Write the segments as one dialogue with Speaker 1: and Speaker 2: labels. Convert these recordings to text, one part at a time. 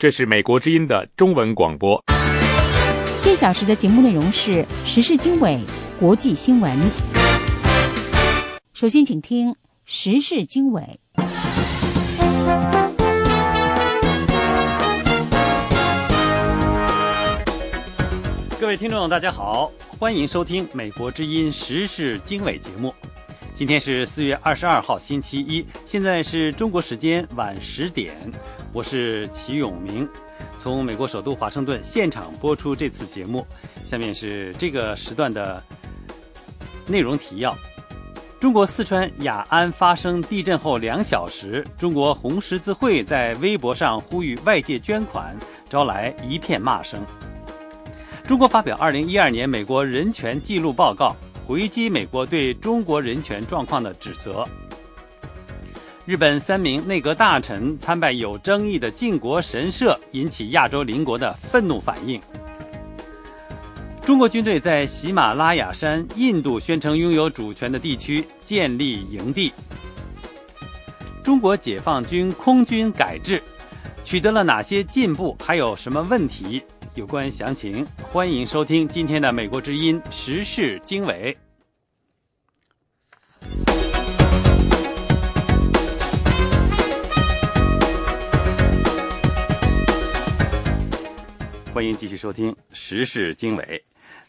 Speaker 1: 这是美国之音的中文广播。
Speaker 2: 这小时的节目内容是时事经纬、国际新闻。首先，请听时事经纬。
Speaker 3: 各位听众，大家好，欢迎收听《美国之音时事经纬》节目。今天是四月二十二号，星期一，现在是中国时间晚十点。我是齐永明，从美国首都华盛顿现场播出这次节目。下面是这个时段的内容提要：中国四川雅安发生地震后两小时，中国红十字会在微博上呼吁外界捐款，招来一片骂声。中国发表二零一二年美国人权记录报告。回击美国对中国人权状况的指责。日本三名内阁大臣参拜有争议的靖国神社，引起亚洲邻国的愤怒反应。中国军队在喜马拉雅山（印度宣称拥有主权的地区）建立营地。中国解放军空军改制取得了哪些进步？还有什么问题？有关详情，欢迎收听今天的《美国之音时事经纬》。欢迎继续收听《时事经纬》。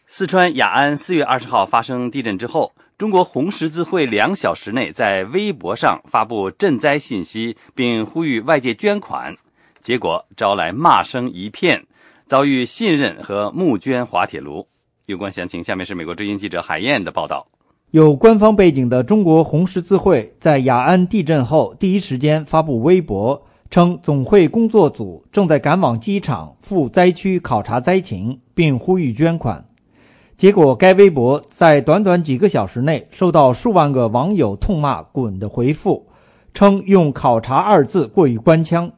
Speaker 3: 四川雅安四月二十号发生地震之后，中国红十字会两小时内在微博上发布赈灾信息，并呼吁外界捐款，结果招来骂声一片。遭遇信任和募捐滑铁卢，有关详情，下面是美国之音记者海燕的报道。
Speaker 4: 有官方背景的中国红十字会在雅安地震后第一时间发布微博，称总会工作组正在赶往机场赴灾区考察灾情，并呼吁捐款。结果，该微博在短短几个小时内收到数万个网友痛骂“滚”的回复，称用“考察”二字过于官腔。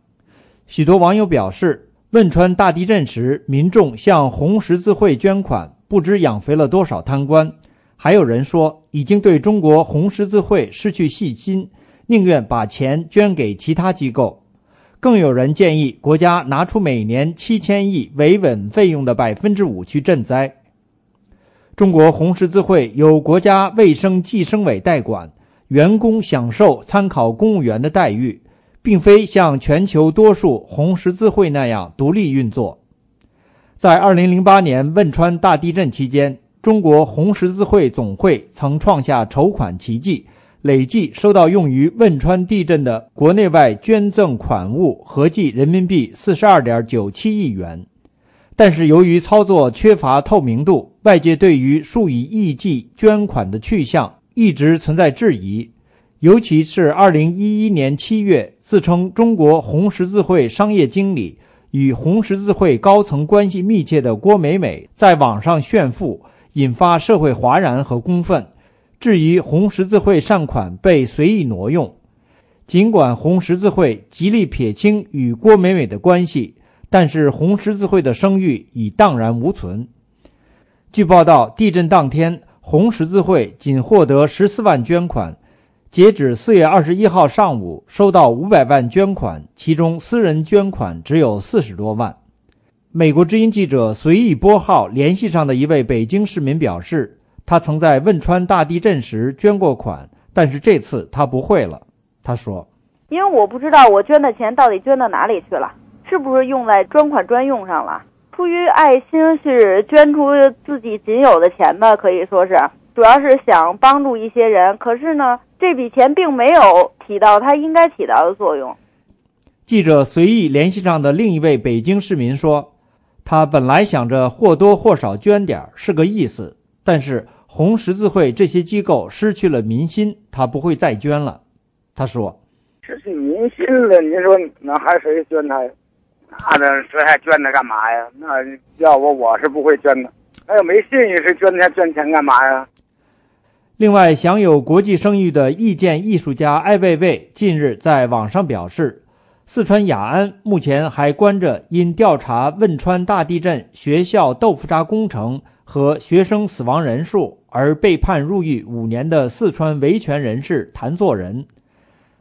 Speaker 4: 许多网友表示。汶川大地震时，民众向红十字会捐款，不知养肥了多少贪官。还有人说，已经对中国红十字会失去信心，宁愿把钱捐给其他机构。更有人建议国家拿出每年七千亿维稳费用的百分之五去赈灾。中国红十字会由国家卫生计生委代管，员工享受参考公务员的待遇。并非像全球多数红十字会那样独立运作。在2008年汶川大地震期间，中国红十字会总会曾创下筹款奇迹，累计收到用于汶川地震的国内外捐赠款物合计人民币42.97亿元。但是，由于操作缺乏透明度，外界对于数以亿计捐款的去向一直存在质疑。尤其是2011年7月，自称中国红十字会商业经理、与红十字会高层关系密切的郭美美在网上炫富，引发社会哗然和公愤，质疑红十字会善款被随意挪用。尽管红十字会极力撇清与郭美美的关系，但是红十字会的声誉已荡然无存。据报道，地震当天，红十字会仅获得14万捐款。截止四月二十一号上午，收到五百万捐款，其中私人捐款只有四十多万。美国之音记者随意拨号联系上的一位北京市民表示，他曾在汶川大地震时捐过款，但是这次他不会了。他说：“
Speaker 5: 因为我不知道我捐的钱到底捐到哪里去了，是不是用在专款专用上了？出于爱心是捐出自己仅有的钱的，可以说是，主要是想帮助一些人。可是呢？”这笔钱并没有起到它应该起到的作用。
Speaker 4: 记者随意联系上的另一位北京市民说：“他本来想着或多或少捐点是个意思，但是红十字会这些机构失去了民心，他不会再捐了。”他说：“
Speaker 6: 失去民心了，你说那还谁捐他？那那谁还捐他干嘛呀？那要我我是不会捐的。那要没信誉，谁捐他捐钱干嘛呀？”
Speaker 4: 另外，享有国际声誉的意见艺术家艾未未近日在网上表示，四川雅安目前还关着因调查汶川大地震学校豆腐渣工程和学生死亡人数而被判入狱五年的四川维权人士谭作人。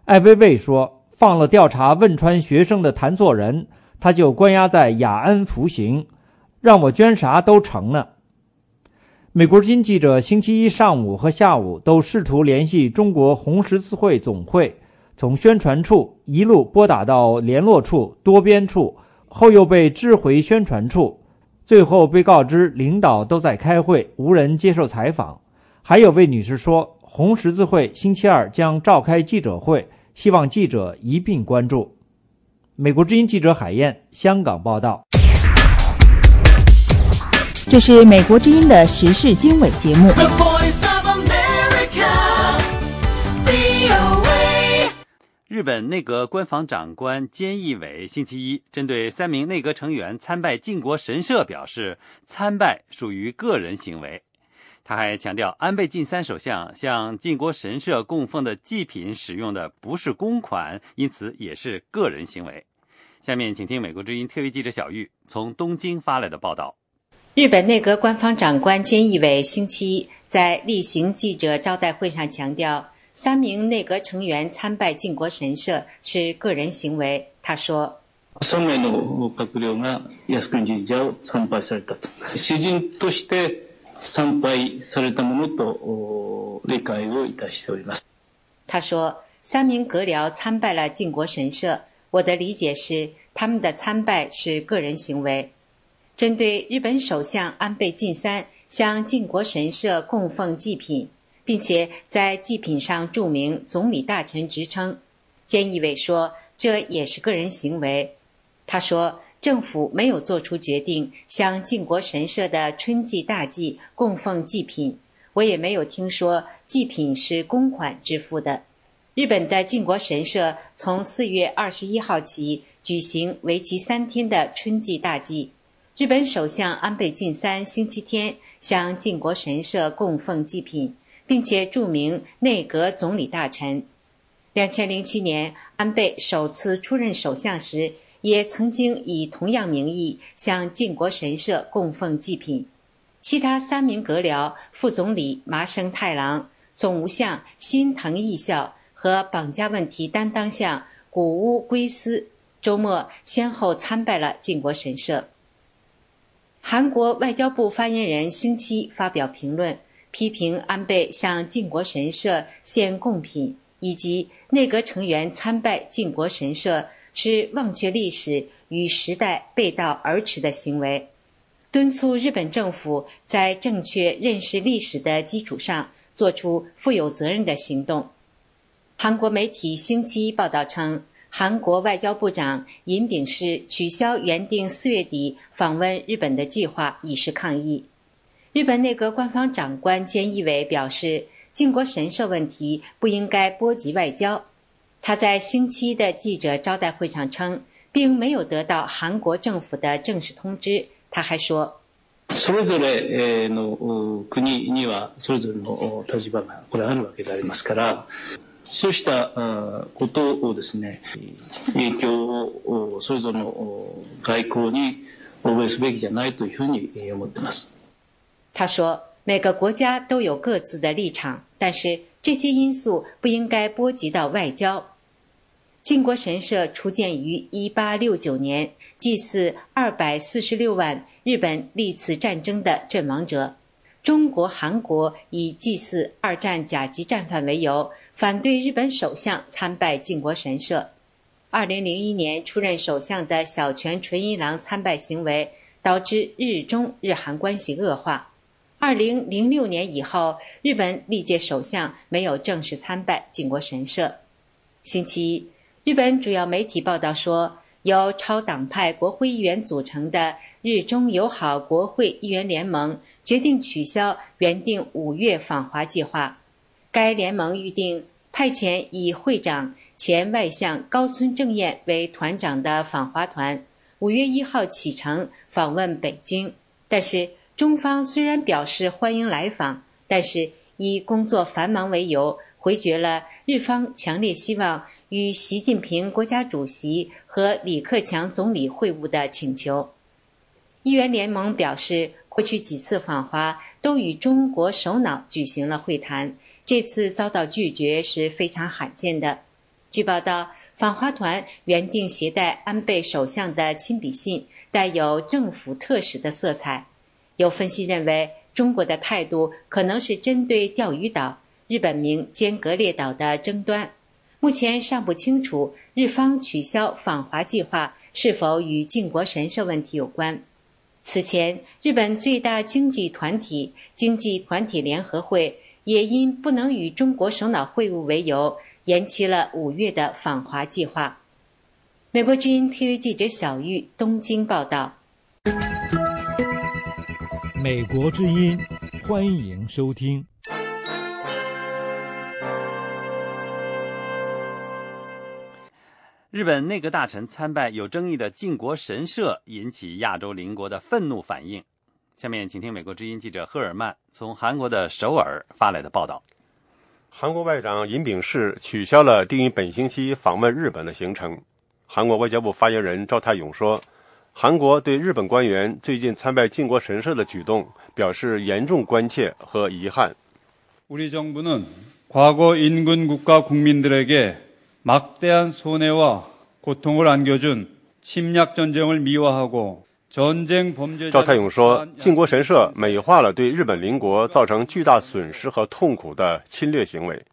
Speaker 4: 艾未未说：“放了调查汶川学生的谭作人，他就关押在雅安服刑，让我捐啥都成呢。美国之音记者星期一上午和下午都试图联系中国红十字会总会，从宣传处一路拨打到联络处、多边处，后又被支回宣传处，最后被告知领导都在开会，无人接受采访。还有位女士说，红十字会星期二将召开记者会，希望记者一并关注。美国之音记者海燕，香港报道。
Speaker 2: 这是美国之音的时事经纬节目。
Speaker 3: 日本内阁官房长官菅义伟星期一针对三名内阁成员参拜靖国神社表示，参拜属于个人行为。他还强调，安倍晋三首相向靖国神社供奉的祭品使用的不是公款，因此也是个人行为。下面请听美国之音特约记者小玉从东京发来的报道。
Speaker 7: 日本内阁官方长官菅义伟星期一在例行记者招待会上强调，三名内阁成员参拜靖国神社是个人行为。他说：“
Speaker 8: 三名の閣僚が靖国神社を参拝されたと、主人として参拝されたものと理解をいたしております。”
Speaker 7: 他说：“三名阁僚参拜了靖国神社，我的理解是，他们的参拜是个人行为。” 针对日本首相安倍晋三向靖国神社供奉祭品，并且在祭品上注明“总理大臣”职称，菅义伟说这也是个人行为。他说，政府没有做出决定向靖国神社的春季大祭供奉祭品，我也没有听说祭品是公款支付的。日本的靖国神社从四月二十一号起举行为期三天的春季大祭。日本首相安倍晋三星期天向靖国神社供奉祭品，并且注明内阁总理大臣。两千零七年，安倍首次出任首相时，也曾经以同样名义向靖国神社供奉祭品。其他三名阁僚副总理麻生太郎、总务相新藤义孝和绑架问题担当相谷屋圭司，周末先后参拜了靖国神社。韩国外交部发言人星期发表评论，批评安倍向靖国神社献贡品以及内阁成员参拜靖国神社是忘却历史与时代、背道而驰的行为，敦促日本政府在正确认识历史的基础上做出负有责任的行动。韩国媒体星期一报道称。韩国外交部长尹炳诗取消原定四月底访问日本的计划，以示抗议。日本内阁官方长官菅义伟表示，靖国神社问题不应该波及外交。他在星期一的记者招待会上称，并没有得到韩国政府的正式通知。他还说：“
Speaker 8: それぞれの国にはそれぞれの立場がこれあるわけでありますから。” そうしたことをですね、影響をそれぞれの外交に覚えすべきじゃないというふうに思ってます。
Speaker 7: 他说：“每个国家都有各自的立场，但是这些因素不应该波及到外交。”靖国神社初建于1869年，祭祀246万日本历次战争的阵亡者。中国、韩国以祭祀二战甲级战犯为由。 反对日本首相参拜靖国神社。二零零一年出任首相的小泉纯一郎参拜行为，导致日中日韩关系恶化。二零零六年以后，日本历届首相没有正式参拜靖国神社。星期一，日本主要媒体报道说，由超党派国会议员组成的日中友好国会议员联盟决定取消原定五月访华计划。该联盟预定派遣以会长前外相高村正彦为团长的访华团，五月一号启程访问北京。但是中方虽然表示欢迎来访，但是以工作繁忙为由，回绝了日方强烈希望与习近平国家主席和李克强总理会晤的请求。议员联盟表示，过去几次访华都与中国首脑举行了会谈。这次遭到拒绝是非常罕见的。据报道，访华团原定携带安倍首相的亲笔信，带有政府特使的色彩。有分析认为，中国的态度可能是针对钓鱼岛、日本名尖阁列岛的争端。目前尚不清楚日方取消访华计划是否与靖国神社问题有关。此前，日本最大经济团体经济团体联合会也因不能与中国首脑会晤为由。延期了五月的访华计划。美国之音 TV 记者小玉东京报道。
Speaker 9: 美国之音，欢迎收听。
Speaker 3: 日本内阁大臣参拜有争议的靖国神社，引起亚洲邻国的愤怒反应。下面，请听美国之音记者赫尔曼从韩国的首尔发来的报道。
Speaker 10: 韩国外长尹炳世取消了定于本星期访问日本的行程。韩国外交部发言人赵泰勇说：“韩国对日本官员最近参拜靖国神社的举动表示严重关切和遗憾。”
Speaker 11: 우리정부는과거인근국가국민들에게막대한손해와고통을안겨준침략전쟁을미화하고
Speaker 10: 赵泰勇说：“靖国神社美化了对日本邻国造成巨大损失和痛苦的侵略行为。”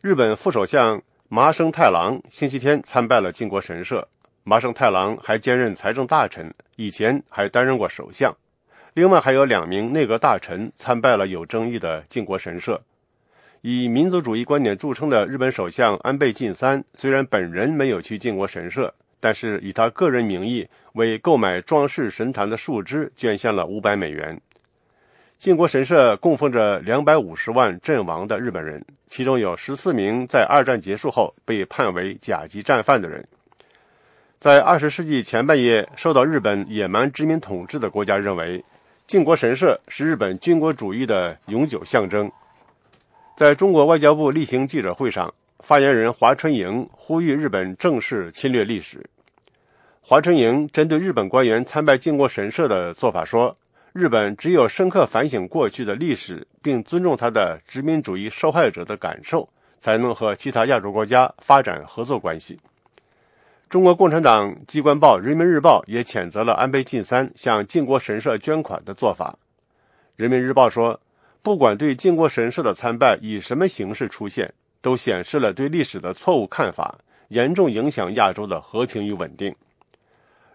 Speaker 10: 日本副首相麻生太郎星期天参拜了靖国神社。麻生太郎还兼任财政大臣，以前还担任过首相。另外还有两名内阁大臣参拜了有争议的靖国神社。以民族主义观点著称的日本首相安倍晋三虽然本人没有去靖国神社。但是以他个人名义为购买装饰神坛的树枝捐献了五百美元。靖国神社供奉着两百五十万阵亡的日本人，其中有十四名在二战结束后被判为甲级战犯的人。在二十世纪前半叶受到日本野蛮殖民统治的国家认为，靖国神社是日本军国主义的永久象征。在中国外交部例行记者会上。发言人华春莹呼吁日本正视侵略历史。华春莹针对日本官员参拜靖国神社的做法说：“日本只有深刻反省过去的历史，并尊重他的殖民主义受害者的感受，才能和其他亚洲国家发展合作关系。”中国共产党机关报《人民日报》也谴责了安倍晋三向靖国神社捐款的做法。《人民日报》说：“不管对靖国神社的参拜以什么形式出现。”都显示了对历史的错误看法，严重影响亚洲的和平与稳定。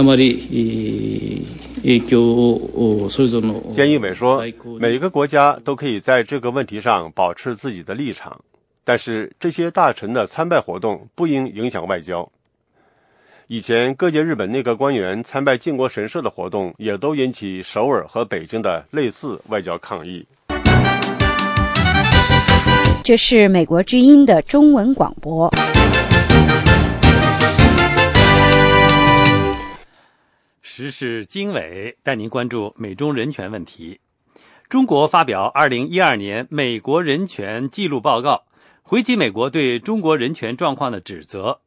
Speaker 8: 那么，
Speaker 10: 菅义伟说：“每个国家都可以在这个问题上保持自己的立场，但是这些大臣的参拜活动不应影响外交。以前各界日本内阁官员参拜靖国神社的活动，也都引起首尔和北京的类似外交抗议。”
Speaker 2: 这是美国之音的中文广播。
Speaker 3: 时事经纬带您关注美中人权问题。中国发表二零一二年美国人权记录报告，回击美国对中国人权状况的指责。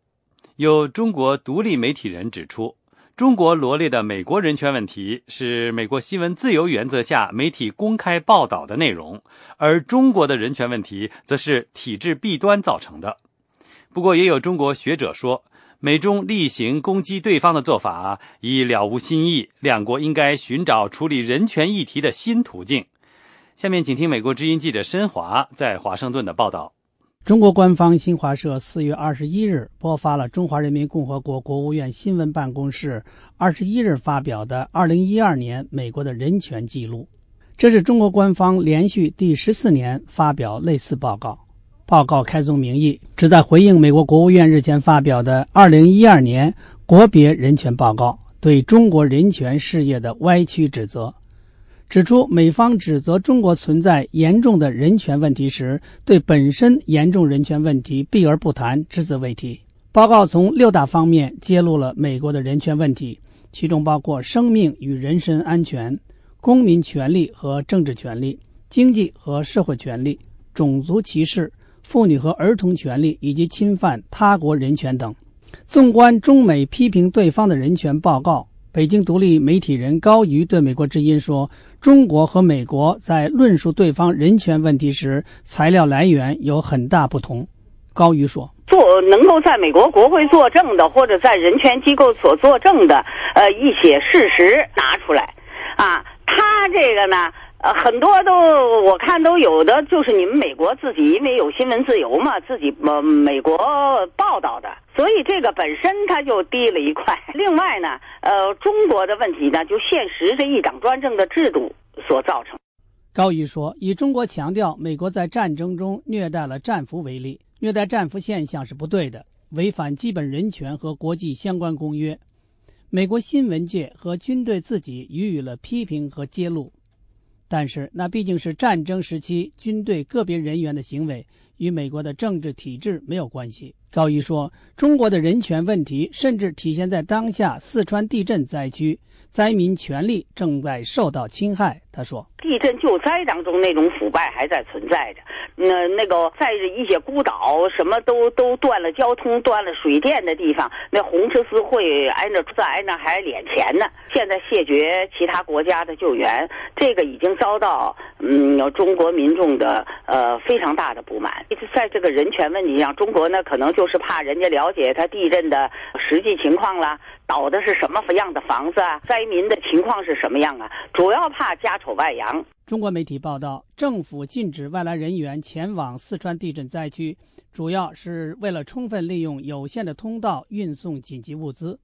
Speaker 3: 有中国独立媒体人指出，中国罗列的美国人权问题是美国新闻自由原则下媒体公开报道的内容，而中国的人权问题则是体制弊端造成的。不过，也有中国学者说。美中例行攻击对方的做法已了无新意，两国应该寻找处理人权议题的新途径。下面，请听美国之音记者申华在华盛顿的报道。
Speaker 12: 中国官方新华社四月二十一日播发了中华人民共和国国务院新闻办公室二十一日发表的二零一二年美国的人权记录，这是中国官方连续第十四年发表类似报告。报告开宗明义，旨在回应美国国务院日前发表的《二零一二年国别人权报告》对中国人权事业的歪曲指责，指出美方指责中国存在严重的人权问题时，对本身严重人权问题避而不谈，只字未提。报告从六大方面揭露了美国的人权问题，其中包括生命与人身安全、公民权利和政治权利、经济和社会权利、种族歧视、妇女和儿童权利以及侵犯他国人权等。纵观中美批评对方的人权报告，北京独立媒体人高瑜对美国之音说：“中国和美国在论述对方人权问题时，材料来源有很大不同。”高瑜说：“
Speaker 13: 做能够在美国国会作证的，或者在人权机构所作证的，呃，一些事实拿出来，啊，他这个呢。”呃，很多都我看都有的，就是你们美国自己因为有新闻自由嘛，自己呃美国报道的，所以这个本身它就低了一块。另外呢，呃，中国的问题呢，就现实这一党专政的制度所造成。
Speaker 12: 高瑜说，以中国强调美国在战争中虐待了战俘为例，虐待战俘现象是不对的，违反基本人权和国际相关公约。美国新闻界和军队自己予以了批评和揭露。但是，那毕竟是战争时期军队个别人员的行为，与美国的政治体制没有关系。高一说，中国的人权问题甚至体现在当下四川地震灾区。灾民权利正在受到侵害，他说：“
Speaker 13: 地震救灾当中那种腐败还在存在着。那那个在一些孤岛，什么都都断了交通、断了水电的地方，那红十字会挨着在挨那还敛钱呢。现在谢绝其他国家的救援，这个已经遭到嗯中国民众的呃非常大的不满。在这个人权问题上，中国呢可能就是怕人家了解他地震的实际情况了。”倒的是什么样的房子啊？灾民的情况是什么样啊？主要怕家丑外扬。
Speaker 12: 中国媒体报道，政府禁止外来人员前往四川地震灾区，主要是为了充分利用有限的通道运送紧急物资。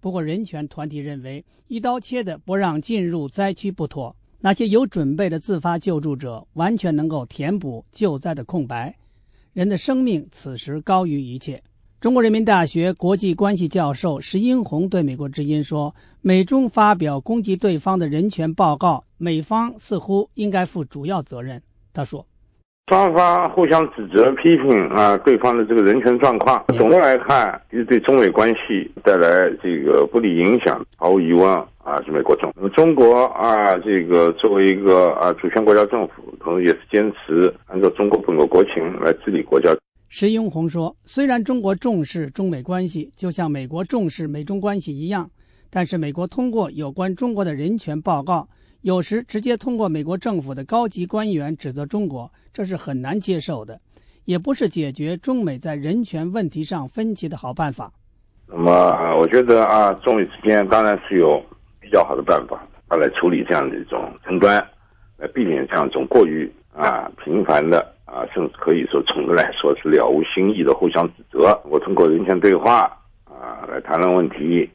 Speaker 12: 不过，人权团体认为，一刀切的不让进入灾区不妥。那些有准备的自发救助者，完全能够填补救灾的空白。人的生命此时高于一切。中国人民大学国际关系教授石英红对美国之音说：“美中发表攻击对方的人权报告，美方似乎应该负主要责任。”他说：“
Speaker 14: 双方互相指责、批评啊，对方的这个人权状况，总的来看，其实对中美关系带来这个不利影响，毫无疑问啊，是美国重。那么中国啊，这个作为一个啊主权国家政府，同时也是坚持按照中国本国国情来治理国家。”
Speaker 12: 石英红说：“虽然中国重视中美关系，就像美国重视美中关系一样，但是美国通过有关中国的人权报告，有时直接通过美国政府的高级官员指责中国，这是很难接受的，也不是解决中美在人权问题上分歧的好办法。
Speaker 14: 那么，我觉得啊，中美之间当然是有比较好的办法来处理这样的一种争端，来避免这样一种过于啊频繁的。”啊，甚至可以说，总的来说是了无新意的互相指责。我通过人权对话啊来谈论问题，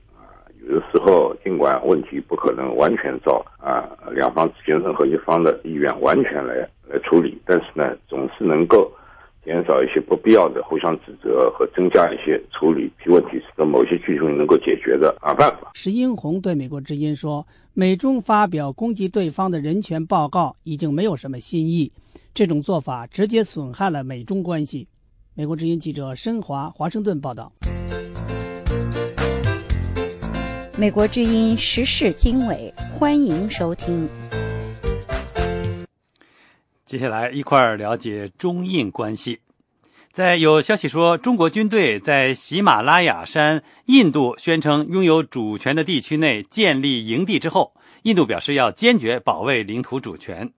Speaker 14: 有时候尽管问题不可能完全照啊两方之间任何一方的意愿完全来来处理，但是呢，总是能够减少一些不必要的互相指责和增加一些处理其问题时的某些剧情能够解决的啊办法。
Speaker 12: 石英红对美国之音说：“美中发表攻击对方的人权报告已经没有什么新意。”这种做法直接损害了美中关系。美国之音记者申华华盛顿报道。
Speaker 2: 美国之音时事经纬，欢迎收听。
Speaker 3: 接下来一块儿了解中印关系。在有消息说中国军队在喜马拉雅山印度宣称拥有主权的地区内建立营地之后，印度表示要坚决保卫领土主权。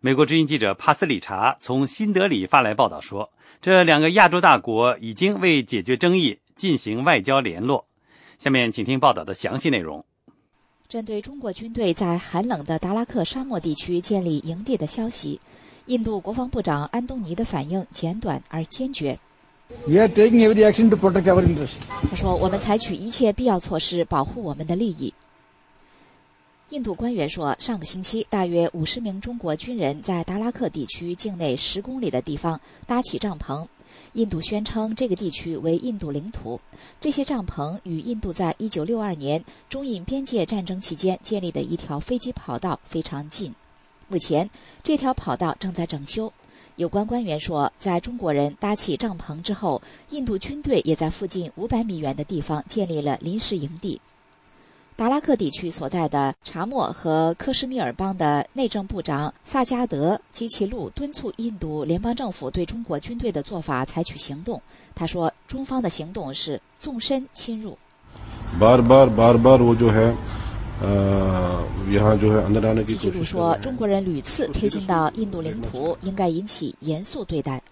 Speaker 3: 美国之音记者帕斯里查从新德里发来报道说，这两个亚洲大国已经为解决争议进行外交联络。下面请听报道的详细内容。
Speaker 15: 针对中国军队在寒冷的达拉克沙漠地区建立营地的消息，印度国防部长安东尼的反应简短而坚决。他说：“我们采取一切必要措施保护我们的利益。”印度官员说，上个星期，大约五十名中国军人在达拉克地区境内十公里的地方搭起帐篷。印度宣称这个地区为印度领土。这些帐篷与印度在一九六二年中印边界战争期间建立的一条飞机跑道非常近。目前，这条跑道正在整修。有关官员说，在中国人搭起帐篷之后，印度军队也在附近五百米远的地方建立了临时营地。
Speaker 16: 达拉克地区所在的查莫和克什米尔邦的内政部长萨加德基奇路敦促印度联邦政府对中国军队的做法采取行动。他说：“中方的行动是纵深侵入。”基奇路说：“中国人屡次推进到印度领土，应该引起严肃对待。”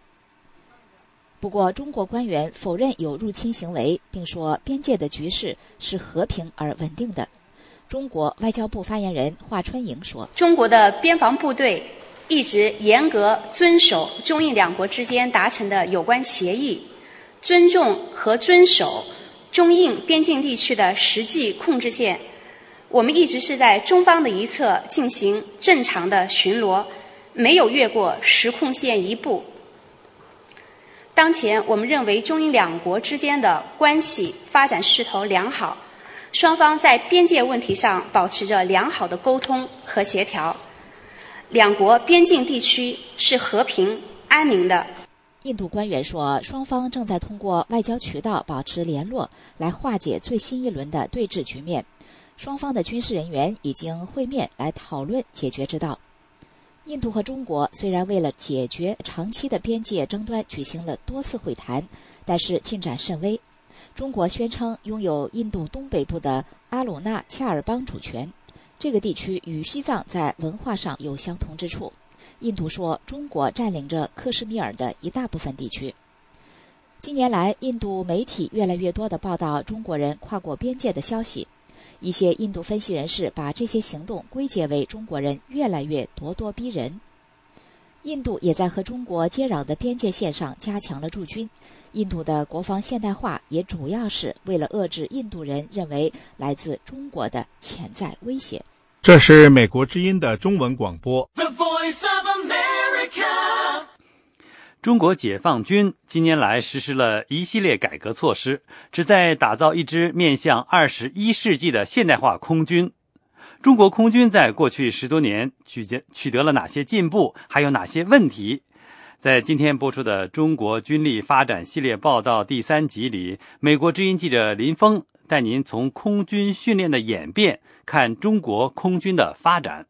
Speaker 16: 不过，中国官员否认有入侵行为，并说边界的局势是和平而稳定的。中国外交部发言人华春莹说：“
Speaker 17: 中国的边防部队一直严格遵守中印两国之间达成的有关协议，尊重和遵守中印边境地区的实际控制线。我们一直是在中方的一侧进行正常的巡逻，没有越过实控线一步。”当前，我们认为中英两国之间的关系发展势头良好，双方在边界问题上保持着良好的沟通和协调，两国边境地区是和平安宁的。
Speaker 16: 印度官员说，双方正在通过外交渠道保持联络，来化解最新一轮的对峙局面。双方的军事人员已经会面来讨论解决之道。印度和中国虽然为了解决长期的边界争端举行了多次会谈，但是进展甚微。中国宣称拥有印度东北部的阿鲁纳恰尔邦主权，这个地区与西藏在文化上有相同之处。印度说中国占领着克什米尔的一大部分地区。近年来，印度媒体越来越多地报道中国人跨过边界的消息。一些印度分析人士把这些行动归结为中国人越来越咄咄逼人。印度也在和中国接壤的边界线上加强了驻军。印度的国防现代化也主要是为了遏制印度人认为来自中国的潜在威胁。
Speaker 18: 这是美国之音的中文广播。
Speaker 3: 中国解放军近年来实施了一系列改革措施，旨在打造一支面向二十一世纪的现代化空军。中国空军在过去十多年取得取得了哪些进步？还有哪些问题？在今天播出的《中国军力发展系列报道》第三集里，美国之音记者林峰带您从空军训练的演变看中国空军的发展。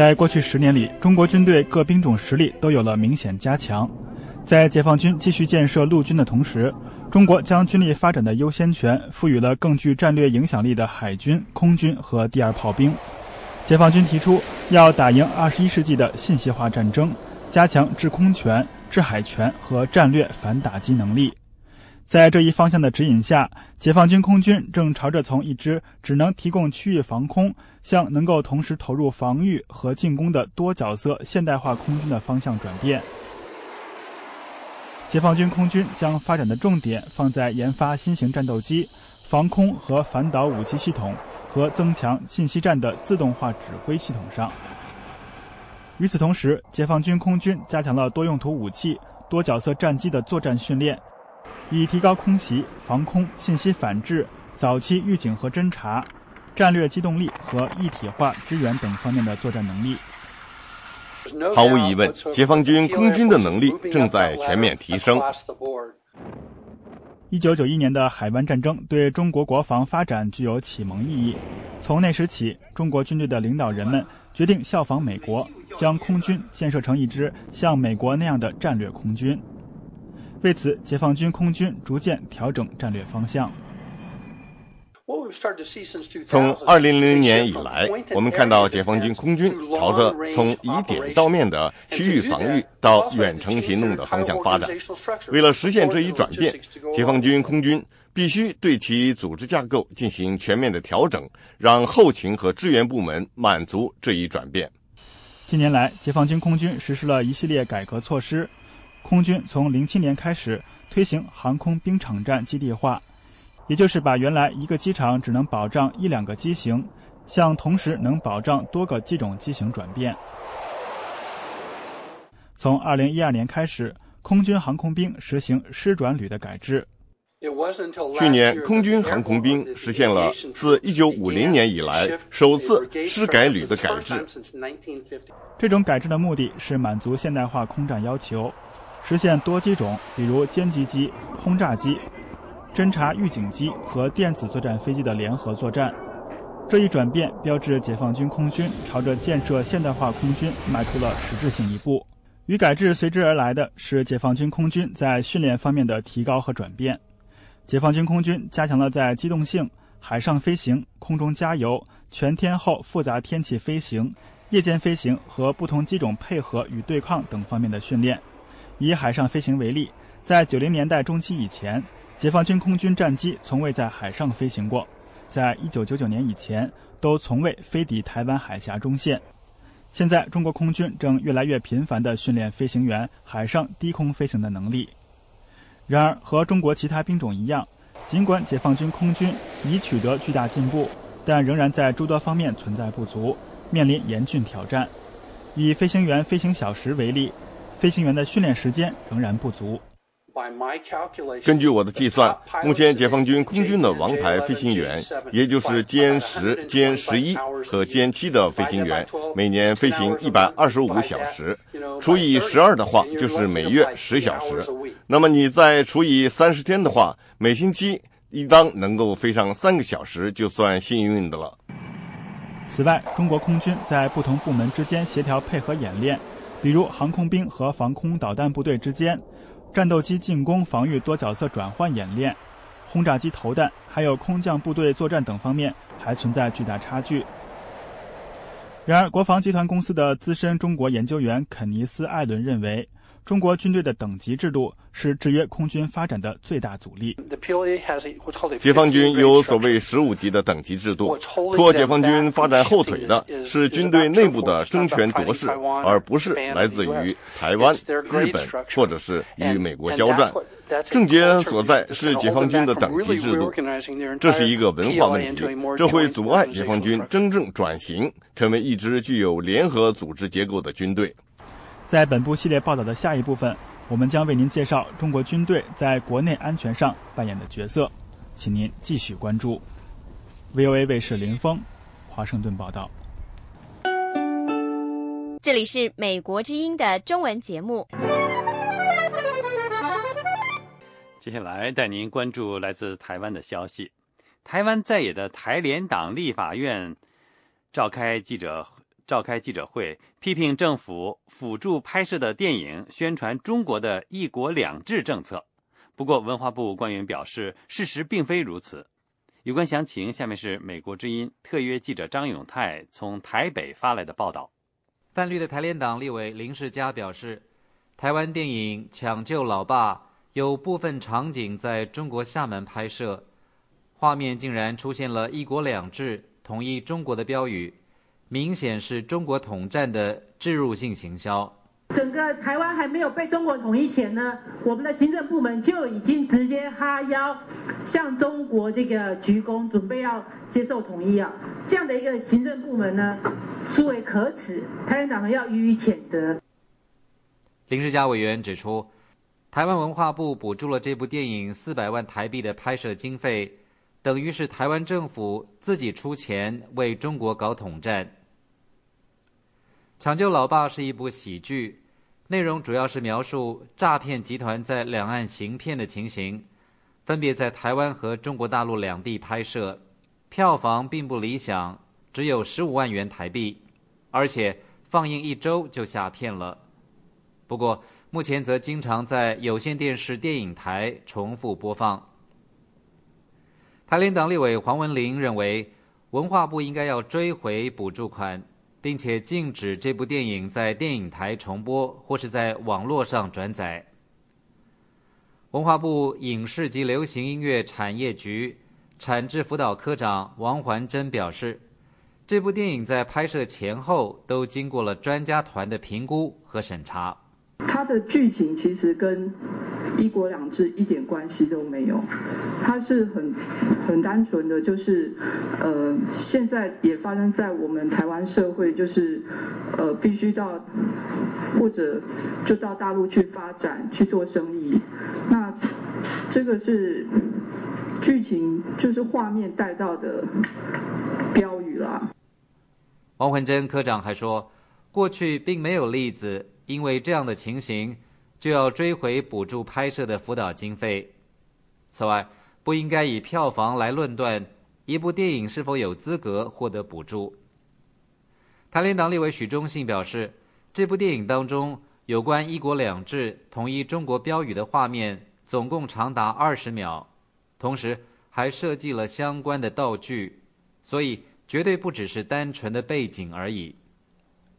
Speaker 19: 在过去十年里，中国军队各兵种实力都有了明显加强。在解放军继续建设陆军的同时，中国将军力发展的优先权赋予了更具战略影响力的海军、空军和第二炮兵。解放军提出要打赢二十一世纪的信息化战争，加强制空权、制海权和战略反打击能力。在这一方向的指引下，解放军空军正朝着从一支只能提供区域防空，向能够同时投入防御和进攻的多角色现代化空军的方向转变。解放军空军将发展的重点放在研发新型战斗机、防空和反导武器系统和增强信息战的自动化指挥系统上。与此同时，解放军空军加强了多用途武器、多角色战机的作战训练。以提高空袭、防空、信息反制、早期预警和侦察、战略机动力和一体化支援等方面的作战能力。
Speaker 20: 毫无疑问，解放军空军的能力正在全面提升。
Speaker 19: 一九九一年的海湾战争对中国国防发展具有启蒙意义。从那时起，中国军队的领导人们决定效仿美国，将空军建设成一支像美国那样的战略空军。为此，解放军空军逐渐调整战略方向。
Speaker 20: 从二零零零年以来，我们看到解放军空军朝着从以点到面的区域防御到远程行动的方向发展。为了实现这一转变，解放军空军必须对其组织架构进行全面的调整，让后勤和支援部门满足这一转变。
Speaker 19: 近年来，解放军空军实施了一系列改革措施。空军从零七年开始推行航空兵场站基地化，也就是把原来一个机场只能保障一两个机型，向同时能保障多个机种机型转变。从二零一二年开始，空军航空兵实行师转旅的改制。
Speaker 20: 去年，空军航空兵实现了自一九五零年以来首次师改旅的改制。
Speaker 19: 这种改制的目的是满足现代化空战要求。实现多机种，比如歼击机、轰炸机，侦察预警机和电子作战飞机的联合作战。这一转变标志解放军空军朝着建设现代化空军迈出了实质性一步。与改制随之而来的是解放军空军在训练方面的提高和转变。解放军空军加强了在机动性、海上飞行、空中加油、全天候复杂天气飞行、夜间飞行和不同机种配合与对抗等方面的训练。以海上飞行为例，在九零年代中期以前，解放军空军战机从未在海上飞行过。在一九九九年以前，都从未飞抵台湾海峡中线。现在，中国空军正越来越频繁地训练飞行员海上低空飞行的能力。然而，和中国其他兵种一样，尽管解放军空军已取得巨大进步，但仍然在诸多方面存在不足，面临严峻挑战。以飞行员飞行小时为例，飞行员的训练时间仍然不足。
Speaker 20: 根据我的计算，目前解放军空军的王牌飞行员，也就是歼十、歼十一和歼七的飞行员，每年飞行一百二十五小时，除以十二的话，就是每月十小时。那么你再除以三十天的话，每星期一当能够飞上三个小时，就算幸运的了。
Speaker 19: 此外，中国空军在不同部门之间协调配合演练，比如航空兵和防空导弹部队之间。战斗机进攻、防御多角色转换演练、轰炸机投弹，还有空降部队作战等方面还存在巨大差距。然而，国防集团公司的资深中国研究员肯尼斯·艾伦认为。中国军队的等级制度是制约空军发展的最大阻力。
Speaker 20: 解放军有所谓十五级的等级制度，拖解放军发展后腿的是军队内部的争权夺势，而不是来自于台湾、日本或者是与美国交战。症结所在是解放军的等级制度，这是一个文化问题，这会阻碍解放军真正转型成为一支具有联合组织结构的军队。
Speaker 19: 在本部系列报道的下一部分，我们将为您介绍中国军队在国内安全上扮演的角色，请您继续关注。VOA 卫视林峰，华盛顿报道。
Speaker 21: 这里是美国之音的中文节目。
Speaker 3: 接下来带您关注来自台湾的消息。台湾在野的台联党立法院召开记者。召开记者会，批评政府辅助拍摄的电影宣传中国的一国两制政策。不过，文化部官员表示，事实并非如此。有关详情，下面是美国之音特约记者张永泰从台北发来的报道。
Speaker 22: 泛绿的台联党立委林世嘉表示，台湾电影《抢救老爸》有部分场景在中国厦门拍摄，画面竟然出现了一国两制、统一中国的标语。明显是中国统战的植入性行销。
Speaker 23: 整个台湾还没有被中国统一前呢，我们的行政部门就已经直接哈腰向中国这个鞠躬，准备要接受统一啊！这样的一个行政部门呢，殊为可耻，台湾党要予以谴责。
Speaker 22: 林世嘉委员指出，台湾文化部补助了这部电影四百万台币的拍摄经费，等于是台湾政府自己出钱为中国搞统战。抢救老爸是一部喜剧，内容主要是描述诈骗集团在两岸行骗的情形，分别在台湾和中国大陆两地拍摄，票房并不理想，只有十五万元台币，而且放映一周就下片了。不过目前则经常在有线电视电影台重复播放。台联党立委黄文玲认为，文化部应该要追回补助款。并且禁止这部电影在电影台重播或是在网络上转载。文化部影视及流行音乐产业局产制辅导科长王环珍表示，这部电影在拍摄前后都经过了专家团的评估和审查。
Speaker 23: 它的剧情其实跟一国两制一点关系都没有，它是很很单纯的，就是呃，现在也发生在我们台湾社会，就是呃，必须到或者就到大陆去发展去做生意，那这个是剧情就是画面带到的标语啦。
Speaker 22: 王文珍科长还说，过去并没有例子。因为这样的情形，就要追回补助拍摄的辅导经费。此外，不应该以票房来论断一部电影是否有资格获得补助。台联党立委许忠信表示，这部电影当中有关“一国两制”、统一中国标语的画面总共长达二十秒，同时还设计了相关的道具，所以绝对不只是单纯的背景而已。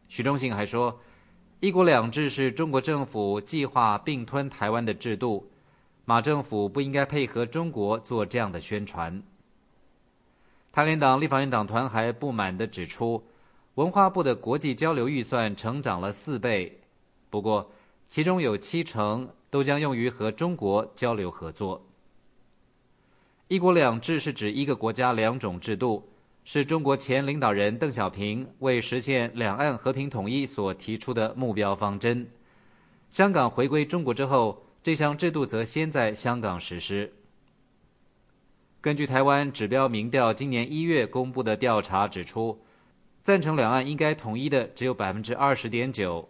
Speaker 22: 许忠信还说，“一国两制”是中国政府计划并吞台湾的制度，马政府不应该配合中国做这样的宣传。台联党立法院党团还不满地指出。文化部的国际交流预算成长了四倍，不过其中有七成都将用于和中国交流合作。一国两制是指一个国家两种制度，是中国前领导人邓小平为实现两岸和平统一所提出的目标方针。香港回归中国之后，这项制度则先在香港实施。根据台湾指标民调今年一月公布的调查指出。赞成两岸应该统一的只有百分之二十点九，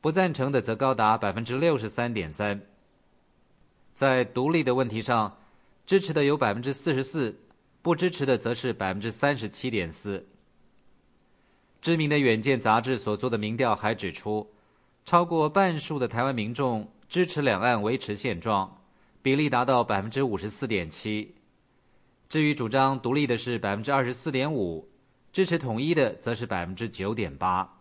Speaker 22: 不赞成的则高达百分之六十三点三。在独立的问题上，支持的有百分之四十四，不支持的则是百分之三十七点四。知名的《远见》杂志所做的民调还指出，超过半数的台湾民众支持两岸维持现状，比例达到百分之五十四点七。至于主张独立的是百分之二十四点五。支持统一的则是百分之九点八。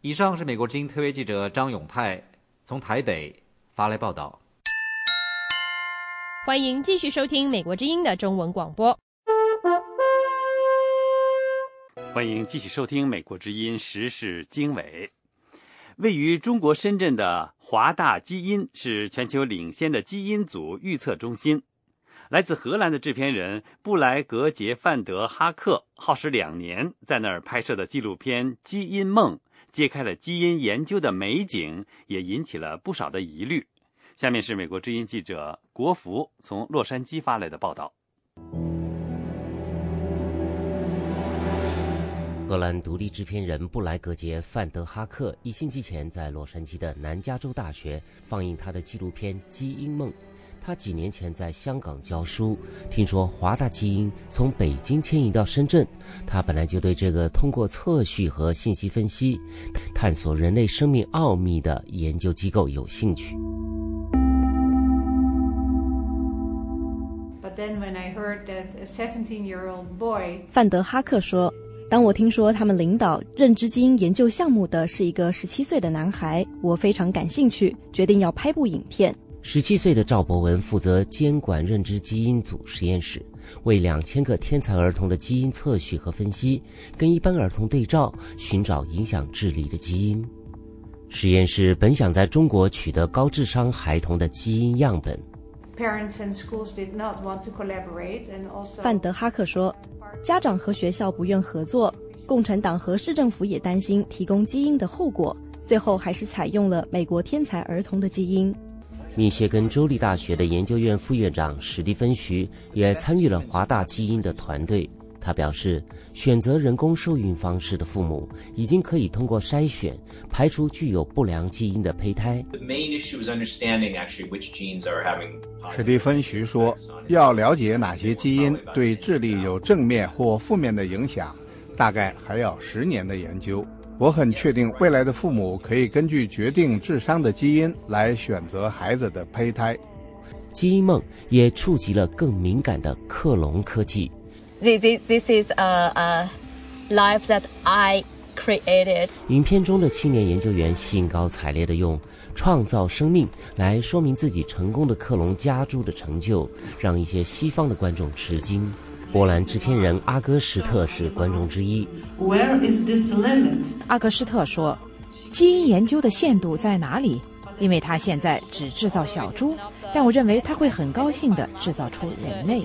Speaker 22: 以上是美国之音特约记者张永泰从台北发来报道。
Speaker 24: 欢迎继续收听美国之音的中文广播。
Speaker 3: 欢迎继续收听美国之音时事经纬。位于中国深圳的华大基因是全球领先的基因组预测中心。来自荷兰的制片人布莱格杰范德哈克耗时两年在那儿拍摄的纪录片《基因梦》，揭开了基因研究的美景，也引起了不少的疑虑。下面是美国之音记者国福从洛杉矶发来的报道。
Speaker 25: 荷兰独立制片人布莱格杰范德哈克一星期前在洛杉矶的南加州大学放映他的纪录片《基因梦》。他几年前在香港教书，听说华大基因从北京迁移到深圳，他本来就对这个通过测序和信息分析，探索人类生命奥秘的研究机构有兴趣。
Speaker 26: 范德哈克说：“当我听说他们领导认知基因研究项目的是一个十七岁的男孩，我非常感兴趣，决定要拍部影片。”
Speaker 25: 十七岁的赵博文负责监管认知基因组实验室，为两千个天才儿童的基因测序和分析，跟一般儿童对照，寻找影响智力的基因。实验室本想在中国取得高智商孩童的基因样本。
Speaker 26: 范德哈克说：“家长和学校不愿合作，共产党和市政府也担心提供基因的后果，最后还是采用了美国天才儿童的基因。”
Speaker 25: 密歇根州立大学的研究院副院长史蒂芬·徐也参与了华大基因的团队。他表示，选择人工受孕方式的父母已经可以通过筛选排除具有不良基因的胚胎。
Speaker 18: 史蒂芬·徐说：“要了解哪些基因对智力有正面或负面的影响，大概还要十年的研究。”我很确定，未来的父母可以根据决定智商的基因来选择孩子的胚胎。
Speaker 25: 基因梦也触及了更敏感的克隆科技。
Speaker 27: This this is a a life that I created。
Speaker 25: 影片中的青年研究员兴高采烈地用创造生命来说明自己成功的克隆家猪的成就，让一些西方的观众吃惊。波兰制片人阿戈什特是观众之一。Where is this limit？
Speaker 2: 阿戈什特说：“基因研究的限度在哪里？因为他现在只制造小猪，但我认为他会很高兴地制造出人类。”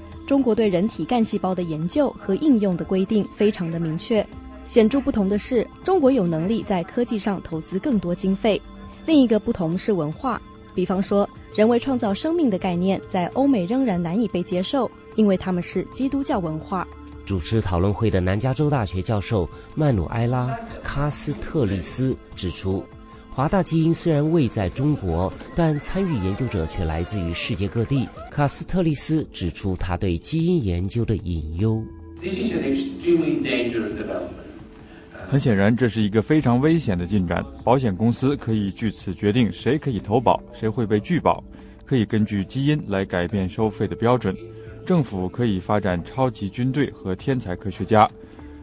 Speaker 25: 中
Speaker 26: 国对人体干细胞的研究和应用的规定非常的明确。显著不同的是，中国有能力在科技上投资更多经费。另一个不同是文化，比方说，人为创造生命的概念在欧美仍然难以被接受，因为他们是基督教文化。
Speaker 25: 主持讨论会的南加州大学教授曼努埃拉·卡斯特利斯指出。华大基因虽然未在中国，但参与研究者却来自于世界各地。卡斯特利斯指出他对基因研究的隐忧。
Speaker 19: 很显然，这是一个非常危险的进展。保险公司可以据此决定谁可以投保，谁会被拒保；可以根据基因来改变收费的标准。政府可以发展超级军队和天才科学家。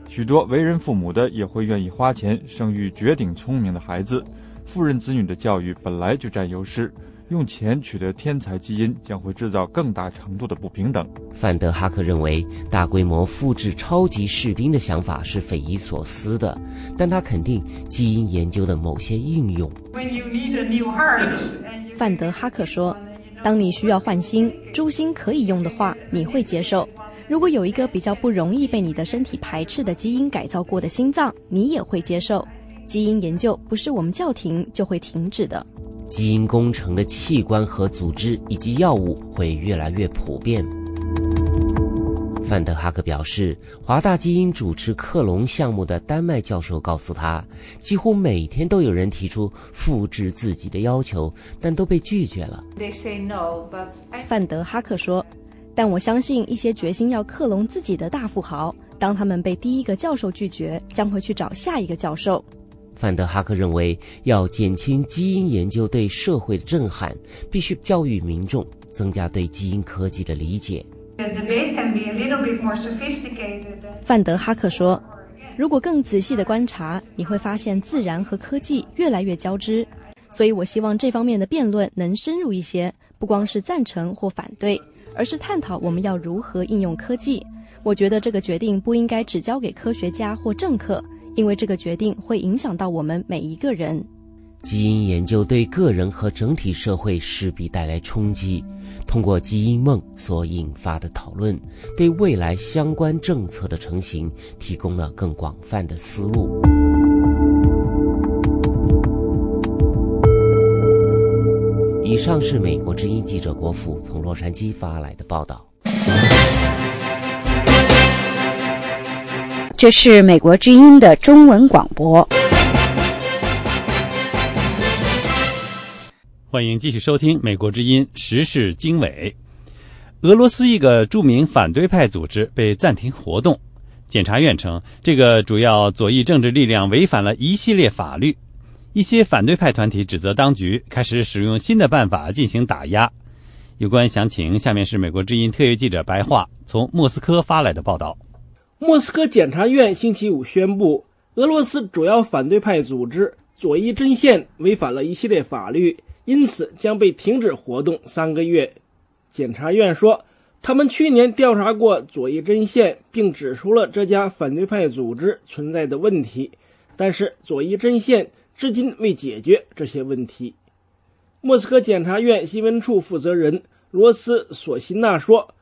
Speaker 19: 许多为人父母的也会愿意花钱生育绝顶聪明的孩子。富人子女的教育本来就占优势，用钱取得天才基因将会制造更大程度的不平等。
Speaker 25: 范德哈克认为，大规模复制超级士兵的想法是匪夷所思的，但他肯定基因研究的某些应用。
Speaker 26: 范德哈克说：“当你需要换心，猪心可以用的话，你会接受；如果有一个比较不容易被你的身体排斥的基因改造过的心脏，你也会接受。”基因研究不是我们叫停就会停止的。
Speaker 25: 基因工程的器官和组织以及药物会越来越普遍。范德哈克表示，华大基因主持克隆项目的丹麦教授告诉他，几乎每天都有人提出复制自己的要求，但都被拒绝了。
Speaker 26: 范德哈克说：“但我相信一些决心要克隆自己的大富豪，当他们被第一个教授拒绝，将会去找下一个教授。”
Speaker 25: 范德哈克认为，要减轻基因研究对社会的震撼，必须教育民众，增加对基因科技的理解。
Speaker 26: 范德哈克说：“如果更仔细的观察，你会发现自然和科技越来越交织。所以我希望这方面的辩论能深入一些，不光是赞成或反对，而是探讨我们要如何应用科技。我觉得这个决定不应该只交给科学家或政客。”因为这个决定会影响到我们每一个人。
Speaker 25: 基因研究对个人和整体社会势必带来冲击。通过基因梦所引发的讨论，对未来相关政策的成型提供了更广泛的思路。以上是美国之音记者国富从洛杉矶发来的报道。
Speaker 28: 这是美国之音的中文广播。
Speaker 3: 欢迎继续收听美国之音时事经纬。俄罗斯一个著名反对派组织被暂停活动，检察院称这个主要左翼政治力量违反了一系列法律。一些反对派团体指责当局开始使用新的办法进行打压。有关详情，下面是美国之音特约记者白桦从莫斯科发来的报道。
Speaker 29: 莫斯科检察院星期五宣布，俄罗斯主要反对派组织左翼阵线违反了一系列法律，因此将被停止活动三个月。检察院说，他们去年调查过左翼阵线，并指出了这家反对派组织存在的问题，但是左翼阵线至今未解决这些问题。莫斯科检察院新闻处负责人罗斯索辛纳说。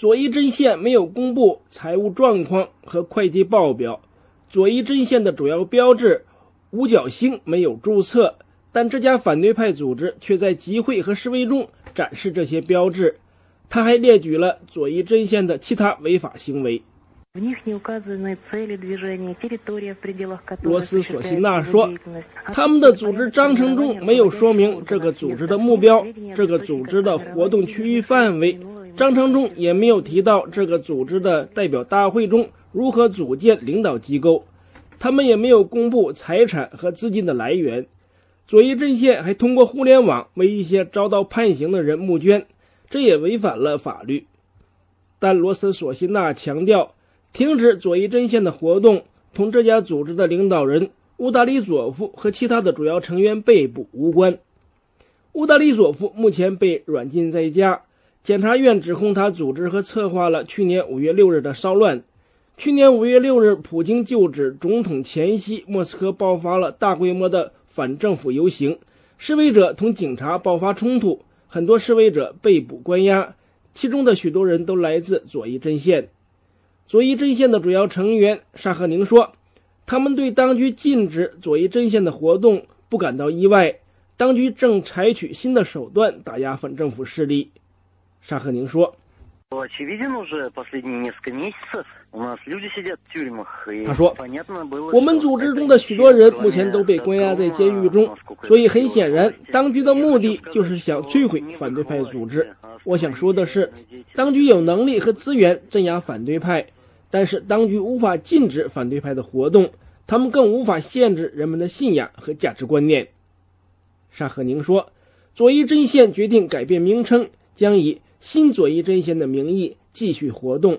Speaker 29: 左翼阵线没有公布财务状况和会计报表。左翼阵线的主要标志五角星没有注册，但这家反对派组织却在集会和示威中展示这些标志。他还列举了左翼阵线的其他违法行为。罗斯索辛纳说：“他们的组织章程中没有说明这个组织的目标，这个组织的活动区域范围。”章程中也没有提到这个组织的代表大会中如何组建领导机构，他们也没有公布财产和资金的来源。左翼阵线还通过互联网为一些遭到判刑的人募捐，这也违反了法律。但罗斯索辛纳强调，停止左翼阵线的活动同这家组织的领导人乌达里佐夫和其他的主要成员被捕无关。乌达里佐夫目前被软禁在家。检察院指控他组织和策划了去年五月六日的骚乱。去年五月六日，普京就职总统前夕，莫斯科爆发了大规模的反政府游行，示威者同警察爆发冲突，很多示威者被捕关押。其中的许多人都来自左翼阵线。左翼阵线的主要成员沙赫宁说：“他们对当局禁止左翼阵线的活动不感到意外。当局正采取新的手段打压反政府势力。”沙赫宁说。他说：“我们组织中的许多人目前都被关押在监狱中，所以很显然，当局的目的就是想摧毁反对派组织。我想说的是，当局有能力和资源镇压反对派，但是当局无法禁止反对派的活动，他们更无法限制人们的信仰和价值观念。”沙赫宁说：“左翼阵线决定改变名称，将以。”新左翼阵线的名义继续活动。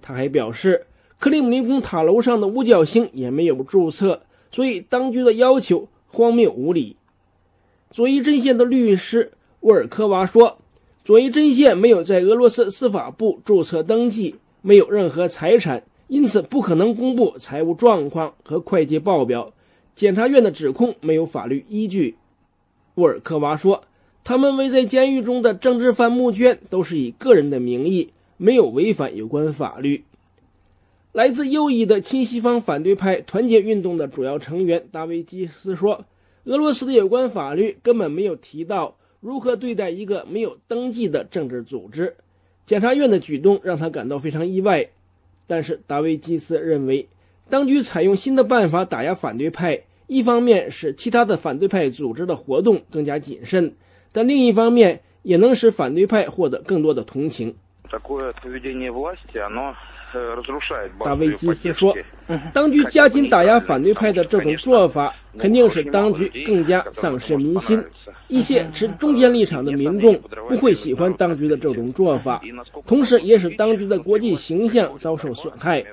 Speaker 29: 他还表示，克里姆林宫塔楼上的五角星也没有注册，所以当局的要求荒谬无理。左翼阵线的律师沃尔科娃说：“左翼阵线没有在俄罗斯司法部注册登记，没有任何财产，因此不可能公布财务状况和会计报表。检察院的指控没有法律依据。”沃尔科娃说。他们为在监狱中的政治犯募捐，都是以个人的名义，没有违反有关法律。来自右翼的亲西方反对派团结运动的主要成员达维基斯说：“俄罗斯的有关法律根本没有提到如何对待一个没有登记的政治组织。检察院的举动让他感到非常意外。”但是达维基斯认为，当局采用新的办法打压反对派，一方面使其他的反对派组织的活动更加谨慎。但另一方面，也能使反对派获得更多的同情。大卫基斯说：“当局加紧打压反对派的这种做法，肯定使当局更加丧失民心。一些持中间立场的民众不会喜欢当局的这种做法，同时也使当局的国际形象遭受损害。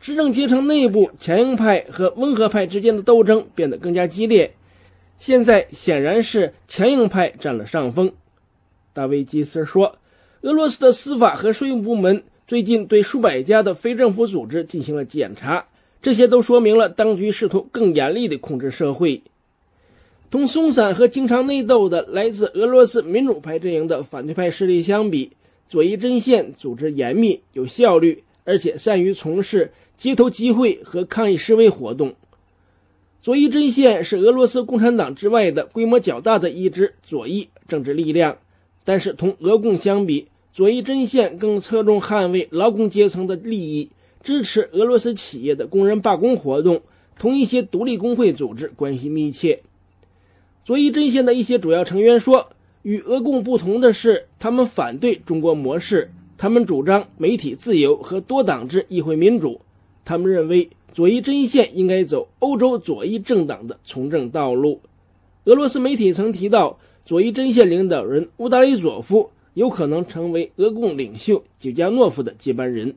Speaker 29: 执政阶层内部强硬派和温和派之间的斗争变得更加激烈。”现在显然是强硬派占了上风，大卫基斯说：“俄罗斯的司法和税务部门最近对数百家的非政府组织进行了检查，这些都说明了当局试图更严厉地控制社会。同松散和经常内斗的来自俄罗斯民主派阵营的反对派势力相比，左翼阵线组织严密、有效率，而且善于从事街头集会和抗议示威活动。”左翼阵线是俄罗斯共产党之外的规模较大的一支左翼政治力量，但是同俄共相比，左翼阵线更侧重捍卫劳工阶层的利益，支持俄罗斯企业的工人罢工活动，同一些独立工会组织关系密切。左翼阵线的一些主要成员说，与俄共不同的是，他们反对中国模式，他们主张媒体自由和多党制议会民主，他们认为。左翼阵线应该走欧洲左翼政党的从政道路。俄罗斯媒体曾提到，左翼阵线领导人乌达里佐夫有可能成为俄共领袖久加诺夫的接班人。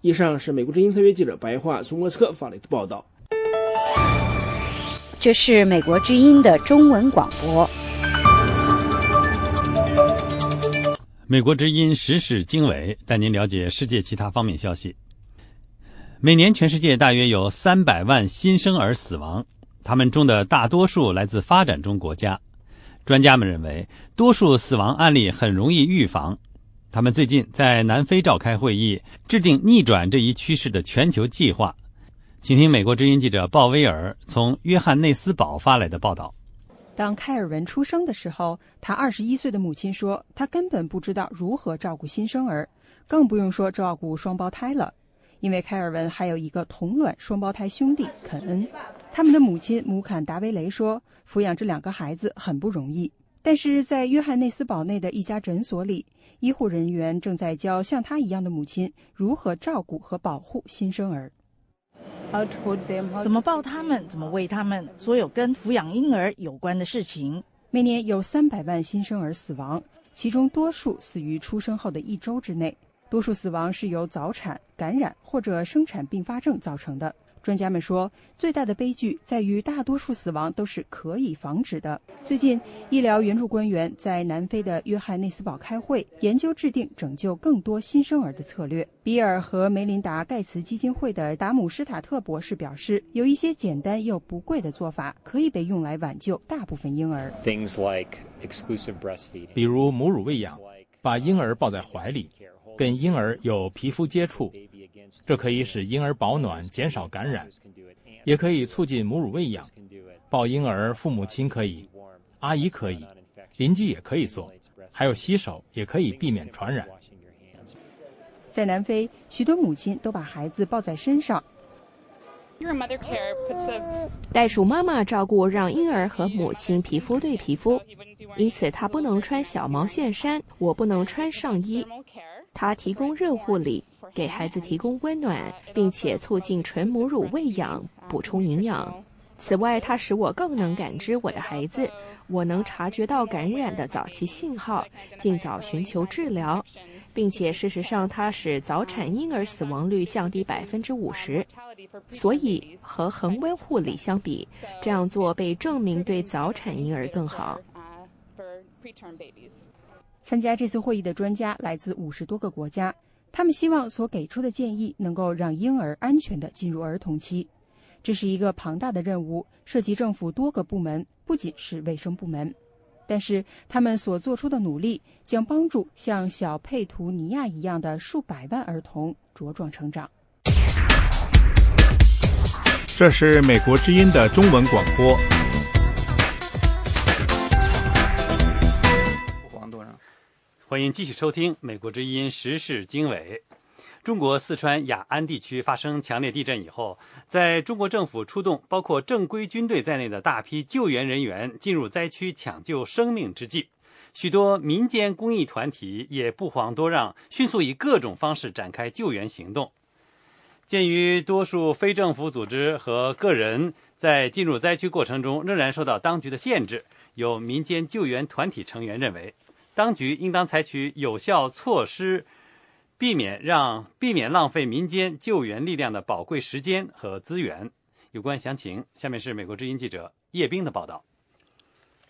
Speaker 29: 以上是美国之音特约记者白桦从莫斯科发来的报道。
Speaker 28: 这是美国之音的中文广播。
Speaker 3: 美国之音时事经纬带您了解世界其他方面消息。每年，全世界大约有三百万新生儿死亡，他们中的大多数来自发展中国家。专家们认为，多数死亡案例很容易预防。他们最近在南非召开会议，制定逆转这一趋势的全球计划。请听美国之音记者鲍威尔从约翰内斯堡发来的报道。
Speaker 30: 当开尔文出生的时候，他二十一岁的母亲说，他根本不知道如何照顾新生儿，更不用说照顾双胞胎了。因为凯尔文还有一个同卵双胞胎兄弟肯恩，他们的母亲姆坎达维雷说，抚养这两个孩子很不容易。但是在约翰内斯堡内的一家诊所里，医护人员正在教像他一样的母亲如何照顾和保护新生儿。
Speaker 31: 怎么抱他们？怎么喂他们？所有跟抚养婴儿有关的事情。
Speaker 30: 每年有三百万新生儿死亡，其中多数死于出生后的一周之内。多数死亡是由早产、感染或者生产并发症造成的。专家们说，最大的悲剧在于大多数死亡都是可以防止的。最近，医疗援助官员在南非的约翰内斯堡开会，研究制定拯救更多新生儿的策略。比尔和梅琳达·盖茨基金会的达姆施塔特博士表示，有一些简单又不贵的做法可以被用来挽救大部分婴儿，
Speaker 32: 比如母乳喂养。把婴儿抱在怀里，跟婴儿有皮肤接触，这可以使婴儿保暖、减少感染，也可以促进母乳喂养。抱婴儿，父母亲可以，阿姨可以，邻居也可以做，还有洗手也可以避免传染。
Speaker 30: 在南非，许多母亲都把孩子抱在身上。
Speaker 33: 袋鼠妈妈照顾让婴儿和母亲皮肤对皮肤，因此她不能穿小毛线衫，我不能穿上衣。她提供热护理，给孩子提供温暖，并且促进纯母乳喂养，补充营养。此外，它使我更能感知我的孩子，我能察觉到感染的早期信号，尽早寻求治疗。并且，事实上，它使早产婴儿死亡率降低百分之五十。所以，和恒温护理相比，这样做被证明对早产婴儿更好。
Speaker 30: 参加这次会议的专家来自五十多个国家，他们希望所给出的建议能够让婴儿安全地进入儿童期。这是一个庞大的任务，涉及政府多个部门，不仅是卫生部门。但是，他们所做出的努力将帮助像小佩图尼亚一样的数百万儿童茁壮成长。
Speaker 18: 这是美国之音的中文广播。
Speaker 3: 欢迎继续收听美国之音时事经纬。中国四川雅安地区发生强烈地震以后，在中国政府出动包括正规军队在内的大批救援人员进入灾区抢救生命之际，许多民间公益团体也不遑多让，迅速以各种方式展开救援行动。鉴于多数非政府组织和个人在进入灾区过程中仍然受到当局的限制，有民间救援团体成员认为，当局应当采取有效措施。避免让避免浪费民间救援力量的宝贵时间和资源。有关详情，下面是美国之音记者叶冰的报道。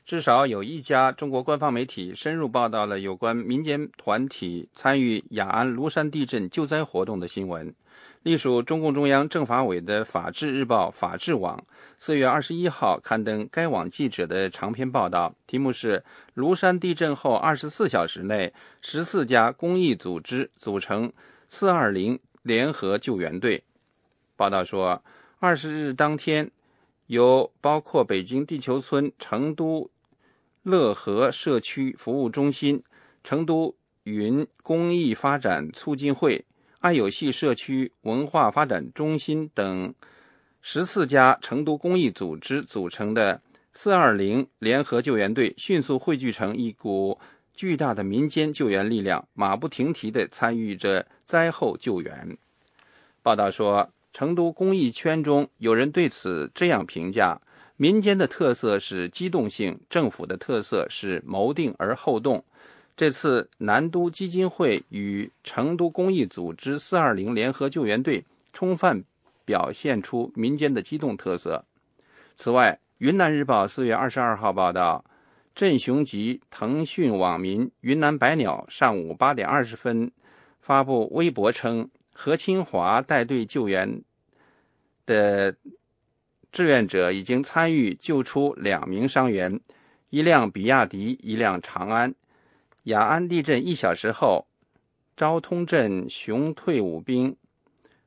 Speaker 34: 至少有一家中国官方媒体深入报道了有关民间团体参与雅安芦山地震救灾活动的新闻。隶属中共中央政法委的《法制日报》法制网四月二十一号刊登该网记者的长篇报道，题目是“庐山地震后二十四小时内，十四家公益组织组成四二零联合救援队”。报道说，二十日当天，由包括北京地球村、成都乐和社区服务中心、成都云公益发展促进会。爱有系社区文化发展中心等十四家成都公益组织组成的“四二零”联合救援队，迅速汇聚成一股巨大的民间救援力量，马不停蹄地参与着灾后救援。报道说，成都公益圈中有人对此这样评价：“民间的特色是机动性，政府的特色是谋定而后动。”这次南都基金会与成都公益组织“四二零”联合救援队充分表现出民间的机动特色。此外，《云南日报》四月二十二号报道，镇雄籍腾讯网民云南白鸟上午八点二十分发布微博称，何清华带队救援的志愿者已经参与救出两名伤员，一辆比亚迪，一辆长安。雅安地震一小时后，昭通镇雄退伍兵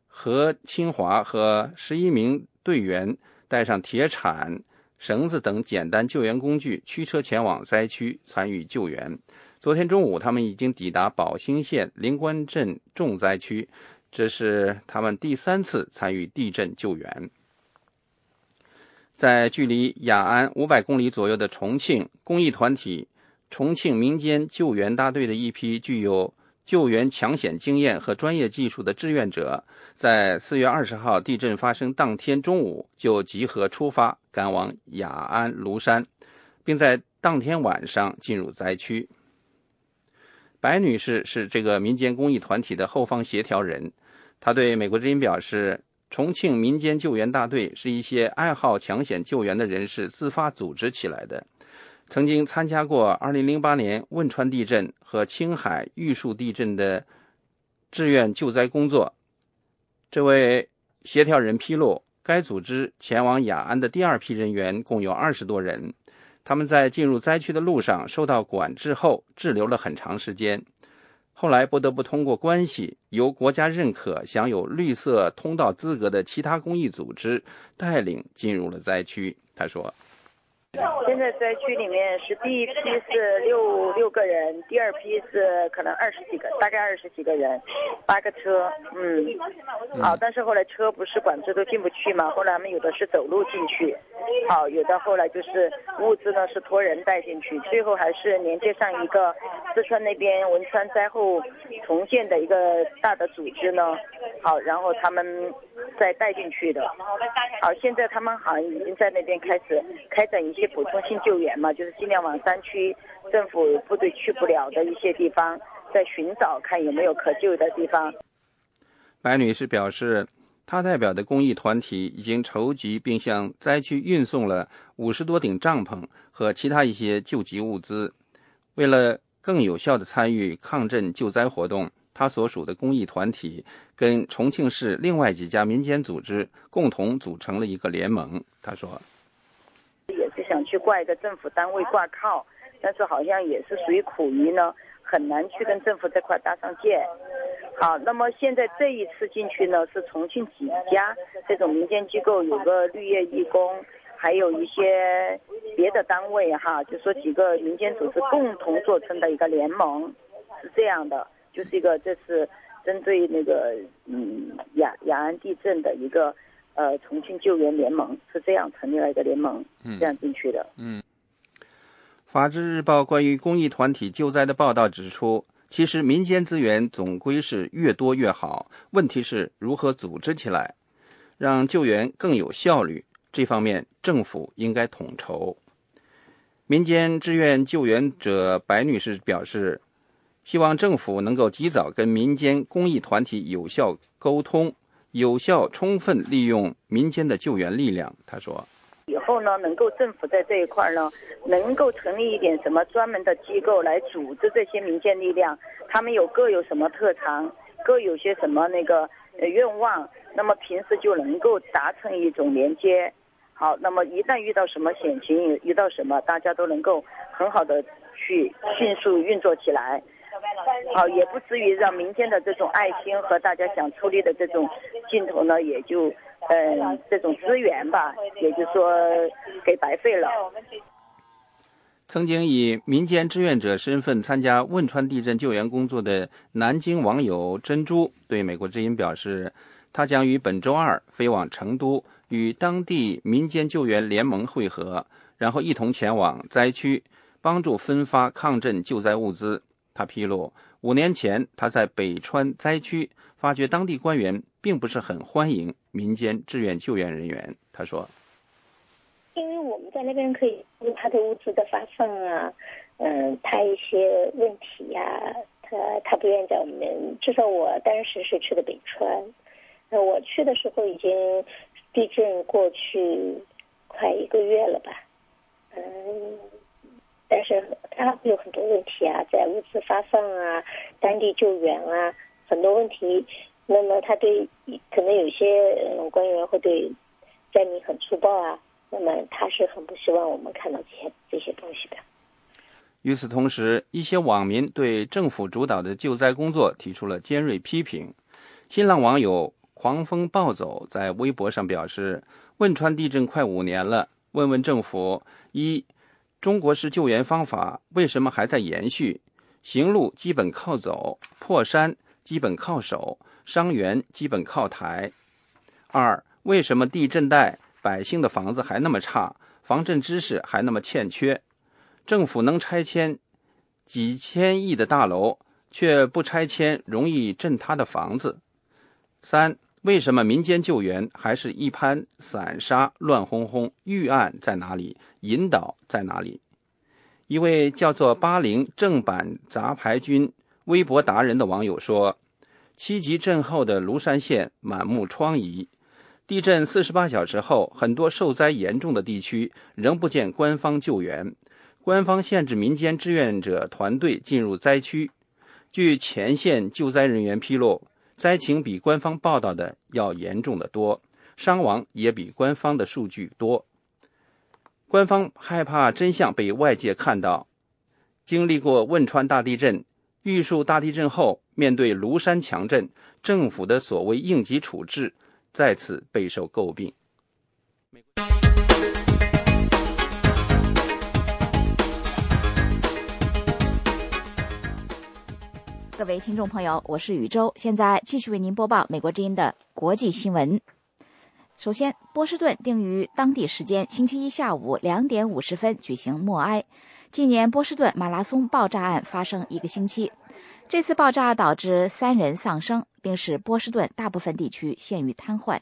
Speaker 34: 何清华和十一名队员带上铁铲、绳子等简单救援工具，驱车前往灾区参与救援。昨天中午，他们已经抵达宝兴县灵官镇重灾区，这是他们第三次参与地震救援。在距离雅安五百公里左右的重庆，公益团体。重庆民间救援大队的一批具有救援抢险经验和专业技术的志愿者，在四月二十号地震发生当天中午就集合出发，赶往雅安庐山，并在当天晚上进入灾区。白女士是这个民间公益团体的后方协调人，她对美国之音表示：“重庆民间救援大队是一些爱好抢险救援的人士自发组织起来的。”曾经参加过2008年汶川地震和青海玉树地震的志愿救灾工作。这位协调人披露，该组织前往雅安的第二批人员共有二十多人。他们在进入灾区的路上受到管制后滞留了很长时间。后来不得不通过关系，由国家认可、享有绿色通道资格的其他公益组织带领进入了灾区。他说。
Speaker 35: 现在灾区里面是第一批是六六个人，第二批是可能二十几个，大概二十几个人，八个车，嗯，好，但是后来车不是管制都进不去嘛，后来他们有的是走路进去，好，有的后来就是物资呢是托人带进去，最后还是连接上一个四川那边汶川灾后重建的一个大的组织呢，好，然后他们再带进去的，好，现在他们好像已经在那边开始开展一些。补充性救援嘛，就是尽量往山区政府部队去不了的一些地方，在寻找看有没有可救的地方。
Speaker 34: 白女士表示，她代表的公益团体已经筹集并向灾区运送了五十多顶帐篷和其他一些救急物资。为了更有效地参与抗震救灾活动，她所属的公益团体跟重庆市另外几家民间组织共同组成了一个联盟。她说。
Speaker 35: 去挂一个政府单位挂靠，但是好像也是属于苦于呢，很难去跟政府这块搭上界。好，那么现在这一次进去呢，是重庆几家这种民间机构，有个绿叶义工，还有一些别的单位哈，就说几个民间组织共同做成的一个联盟，是这样的，就是一个这是针对那个嗯雅雅安地震的一个。呃，重庆救援联盟是这样成立了一个联盟，这样进去的。
Speaker 34: 嗯，《法制日报》关于公益团体救灾的报道指出，其实民间资源总归是越多越好，问题是如何组织起来，让救援更有效率。这方面政府应该统筹。民间志愿救援者白女士表示，希望政府能够及早跟民间公益团体有效沟通。有效充分利用民间的救援力量，他说：“
Speaker 35: 以后呢，能够政府在这一块呢，能够成立一点什么专门的机构来组织这些民间力量，他们有各有什么特长，各有些什么那个愿望，那么平时就能够达成一种连接。好，那么一旦遇到什么险情，遇到什么，大家都能够很好的去迅速运作起来。”好，也不至于让民间的这种爱心和大家想出力的这种劲头呢，也就嗯这种资源吧，也就说给白费了。
Speaker 34: 曾经以民间志愿者身份参加汶川地震救援工作的南京网友珍珠对美国之音表示，他将于本周二飞往成都，与当地民间救援联盟会合，然后一同前往灾区，帮助分发抗震救灾物资。他披露，五年前他在北川灾区发觉当地官员并不是很欢迎民间志愿救援人员。他说：“
Speaker 36: 因为我们在那边可以他的物资的发放啊，嗯，他一些问题呀，他他不愿意在我们。至少我当时是去的北川，那我去的时候已经地震过去快一个月了吧，嗯。”但是它会有很多问题啊，在物资发放啊、当地救援啊，很多问题。那么他对可能有些嗯官员会对灾民很粗暴啊，那么他是很不希望我们看到这些这些东西的。
Speaker 34: 与此同时，一些网民对政府主导的救灾工作提出了尖锐批评。新浪网友狂风暴走在微博上表示：“汶川地震快五年了，问问政府一。”中国式救援方法为什么还在延续？行路基本靠走，破山基本靠手，伤员基本靠抬。二，为什么地震带百姓的房子还那么差，防震知识还那么欠缺？政府能拆迁几千亿的大楼，却不拆迁容易震塌的房子。三，为什么民间救援还是一盘散沙，乱哄哄？预案在哪里？引导在哪里？一位叫做“八零正版杂牌军”微博达人的网友说：“七级震后的庐山县满目疮痍，地震四十八小时后，很多受灾严重的地区仍不见官方救援，官方限制民间志愿者团队进入灾区。据前线救灾人员披露，灾情比官方报道的要严重的多，伤亡也比官方的数据多。”官方害怕真相被外界看到。经历过汶川大地震，玉树大地震后，面对庐山强震，政府的所谓应急处置再次备受诟病。
Speaker 16: 各位听众朋友，我是宇宙，现在继续为您播报美国之音的国际新闻。首先，波士顿定于当地时间星期一下午两点五十分举行默哀，纪念波士顿马拉松爆炸案发生一个星期。这次爆炸导致三人丧生，并使波士顿大部分地区陷于瘫痪。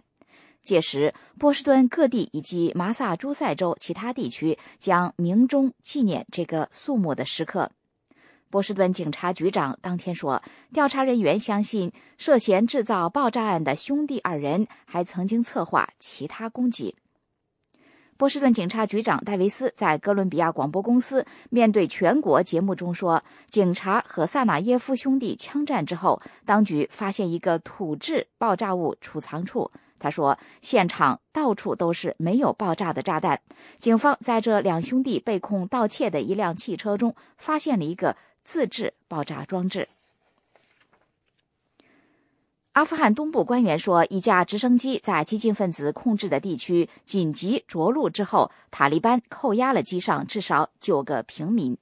Speaker 16: 届时，波士顿各地以及马萨诸塞州其他地区将鸣钟纪念这个肃穆的时刻。波士顿警察局长当天说，调查人员相信涉嫌制造爆炸案的兄弟二人还曾经策划其他攻击。波士顿警察局长戴维斯在哥伦比亚广播公司面对全国节目中说，警察和萨纳耶夫兄弟枪战之后，当局发现一个土制爆炸物储藏处。他说，现场到处都是没有爆炸的炸弹。警方在这两兄弟被控盗窃的一辆汽车中发现了一个。自制爆炸装置。阿富汗东部官员说，一架直升机在激进分子控制的地区紧急着陆之后，塔利班扣押了机上至少九个平民。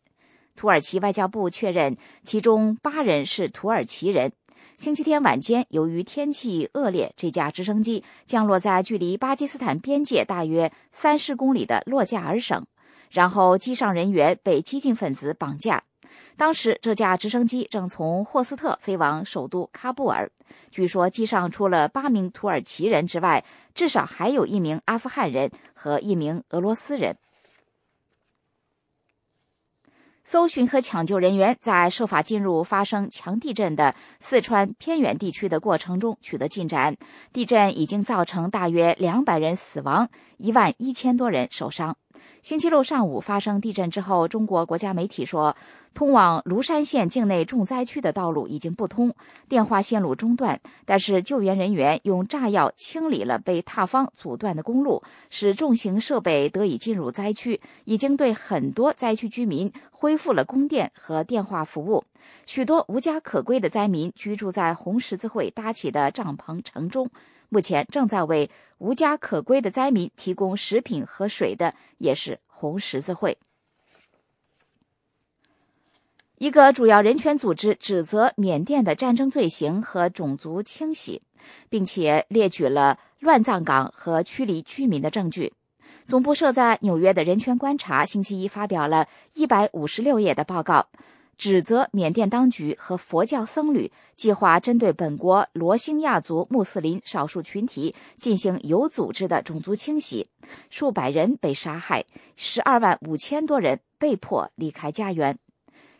Speaker 16: 土耳其外交部确认，其中八人是土耳其人。星期天晚间，由于天气恶劣，这架直升机降落在距离巴基斯坦边界大约三十公里的洛加尔省，然后机上人员被激进分子绑架。当时，这架直升机正从霍斯特飞往首都喀布尔。据说，机上除了八名土耳其人之外，至少还有一名阿富汗人和一名俄罗斯人。搜寻和抢救人员在设法进入发生强地震的四川偏远地区的过程中取得进展。地震已经造成大约两百人死亡，一万一千多人受伤。星期六上午发生地震之后，中国国家媒体说，通往庐山县境内重灾区的道路已经不通，电话线路中断。但是救援人员用炸药清理了被塌方阻断的公路，使重型设备得以进入灾区，已经对很多灾区居民恢复了供电和电话服务。许多无家可归的灾民居住在红十字会搭起的帐篷城中。目前正在为无家可归的灾民提供食品和水的也是红十字会。一个主要人权组织指责缅甸的战争罪行和种族清洗，并且列举了乱葬岗和驱离居民的证据。总部设在纽约的人权观察星期一发表了一百五十六页的报告。指责缅甸当局和佛教僧侣计划针对本国罗兴亚族穆斯林少数群体进行有组织的种族清洗，数百人被杀害，十二万五千多人被迫离开家园。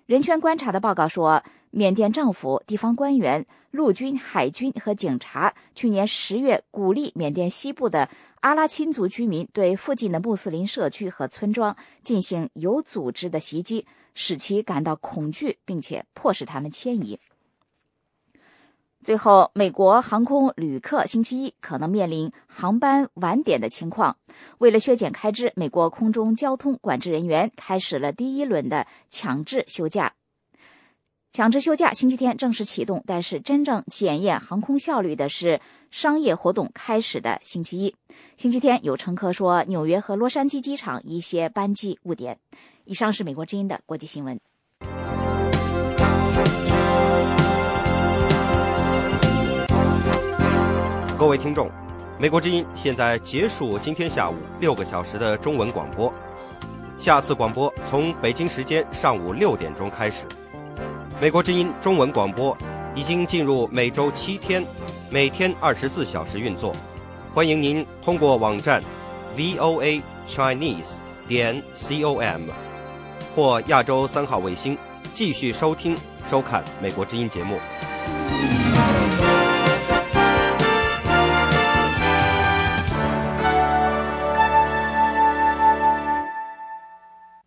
Speaker 16: 人权观察的报告说，缅甸政府、地方官员、陆军、海军和警察去年十月鼓励缅甸西部的阿拉钦族居民对附近的穆斯林社区和村庄进行有组织的袭击。使其感到恐惧，并且迫使他们迁移。最后，美国航空旅客星期一可能面临航班晚点的情况。为了削减开支，美国空中交通管制人员开始了第一轮的强制休假。强制休假星期天正式启动，但是真正检验航空效率的是商业活动开始的星期一。星期天，有乘客说，纽约和洛杉矶机场一些班机误点。以上是美国之音的国际新闻。
Speaker 37: 各位听众，美国之音现在结束今天下午六个小时的中文广播，下次广播从北京时间上午六点钟开始。美国之音中文广播已经进入每周七天、每天二十四小时运作，欢迎您通过网站 voa chinese 点 com。或亚洲三号卫星，继续收听、收看美国之音节目。